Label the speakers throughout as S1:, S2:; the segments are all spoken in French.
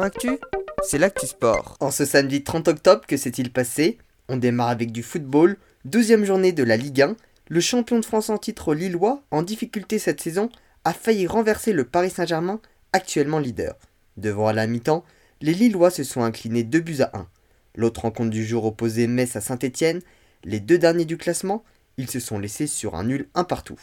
S1: Actu, c'est l'actu sport. En ce samedi 30 octobre, que s'est-il passé? On démarre avec du football, deuxième journée de la Ligue 1. Le champion de France en titre lillois, en difficulté cette saison, a failli renverser le Paris Saint-Germain, actuellement leader. Devant à la mi-temps, les Lillois se sont inclinés 2 buts à 1. L'autre rencontre du jour opposait Metz à Saint-Etienne. Les deux derniers du classement, ils se sont laissés sur un nul un partout.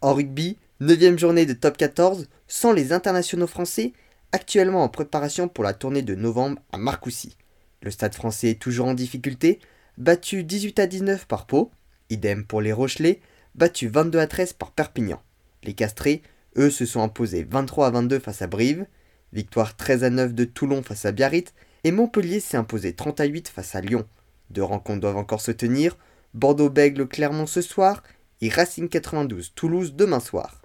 S1: En rugby, 9 journée de top 14, sans les internationaux français, actuellement en préparation pour la tournée de novembre à Marcoussis. Le stade français est toujours en difficulté, battu 18 à 19 par Pau, idem pour les Rochelais, battu 22 à 13 par Perpignan. Les Castrés, eux, se sont imposés 23 à 22 face à Brive, victoire 13 à 9 de Toulon face à Biarritz, et Montpellier s'est imposé 30 à 8 face à Lyon. Deux rencontres doivent encore se tenir, Bordeaux-Bègle Clermont ce soir et Racing 92 Toulouse demain soir.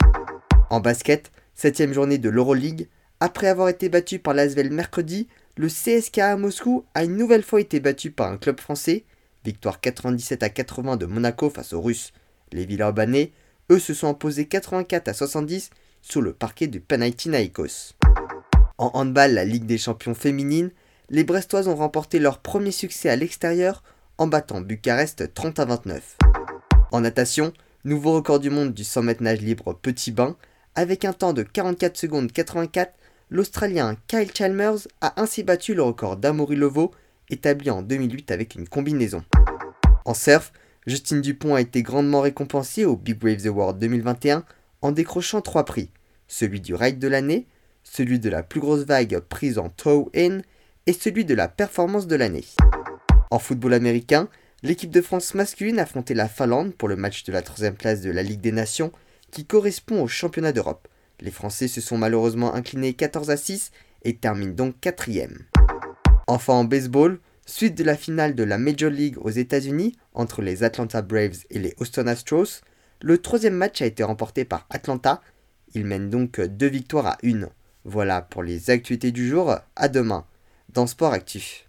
S1: En basket, 7 journée de l'Euroleague, après avoir été battu par l'Asvel mercredi, le CSKA Moscou a une nouvelle fois été battu par un club français, victoire 97 à 80 de Monaco face aux Russes. Les Villeurbanais, eux, se sont imposés 84 à 70 sous le parquet du Panathinaikos. En handball, la Ligue des champions féminines, les Brestoises ont remporté leur premier succès à l'extérieur en battant Bucarest 30 à 29. En natation, nouveau record du monde du 100 mètres nage libre petit bain, avec un temps de 44 secondes 84 l'Australien Kyle Chalmers a ainsi battu le record d'Amory Lovo établi en 2008 avec une combinaison. En surf, Justine Dupont a été grandement récompensée au Big Waves Award 2021 en décrochant trois prix, celui du ride de l'année, celui de la plus grosse vague prise en tow-in et celui de la performance de l'année. En football américain, l'équipe de France masculine a affronté la Finlande pour le match de la troisième place de la Ligue des Nations qui correspond au championnat d'Europe. Les Français se sont malheureusement inclinés 14 à 6 et terminent donc quatrième. Enfin en baseball, suite de la finale de la Major League aux États-Unis entre les Atlanta Braves et les Houston Astros, le troisième match a été remporté par Atlanta. Il mène donc deux victoires à une. Voilà pour les actualités du jour. À demain dans Sport Actif.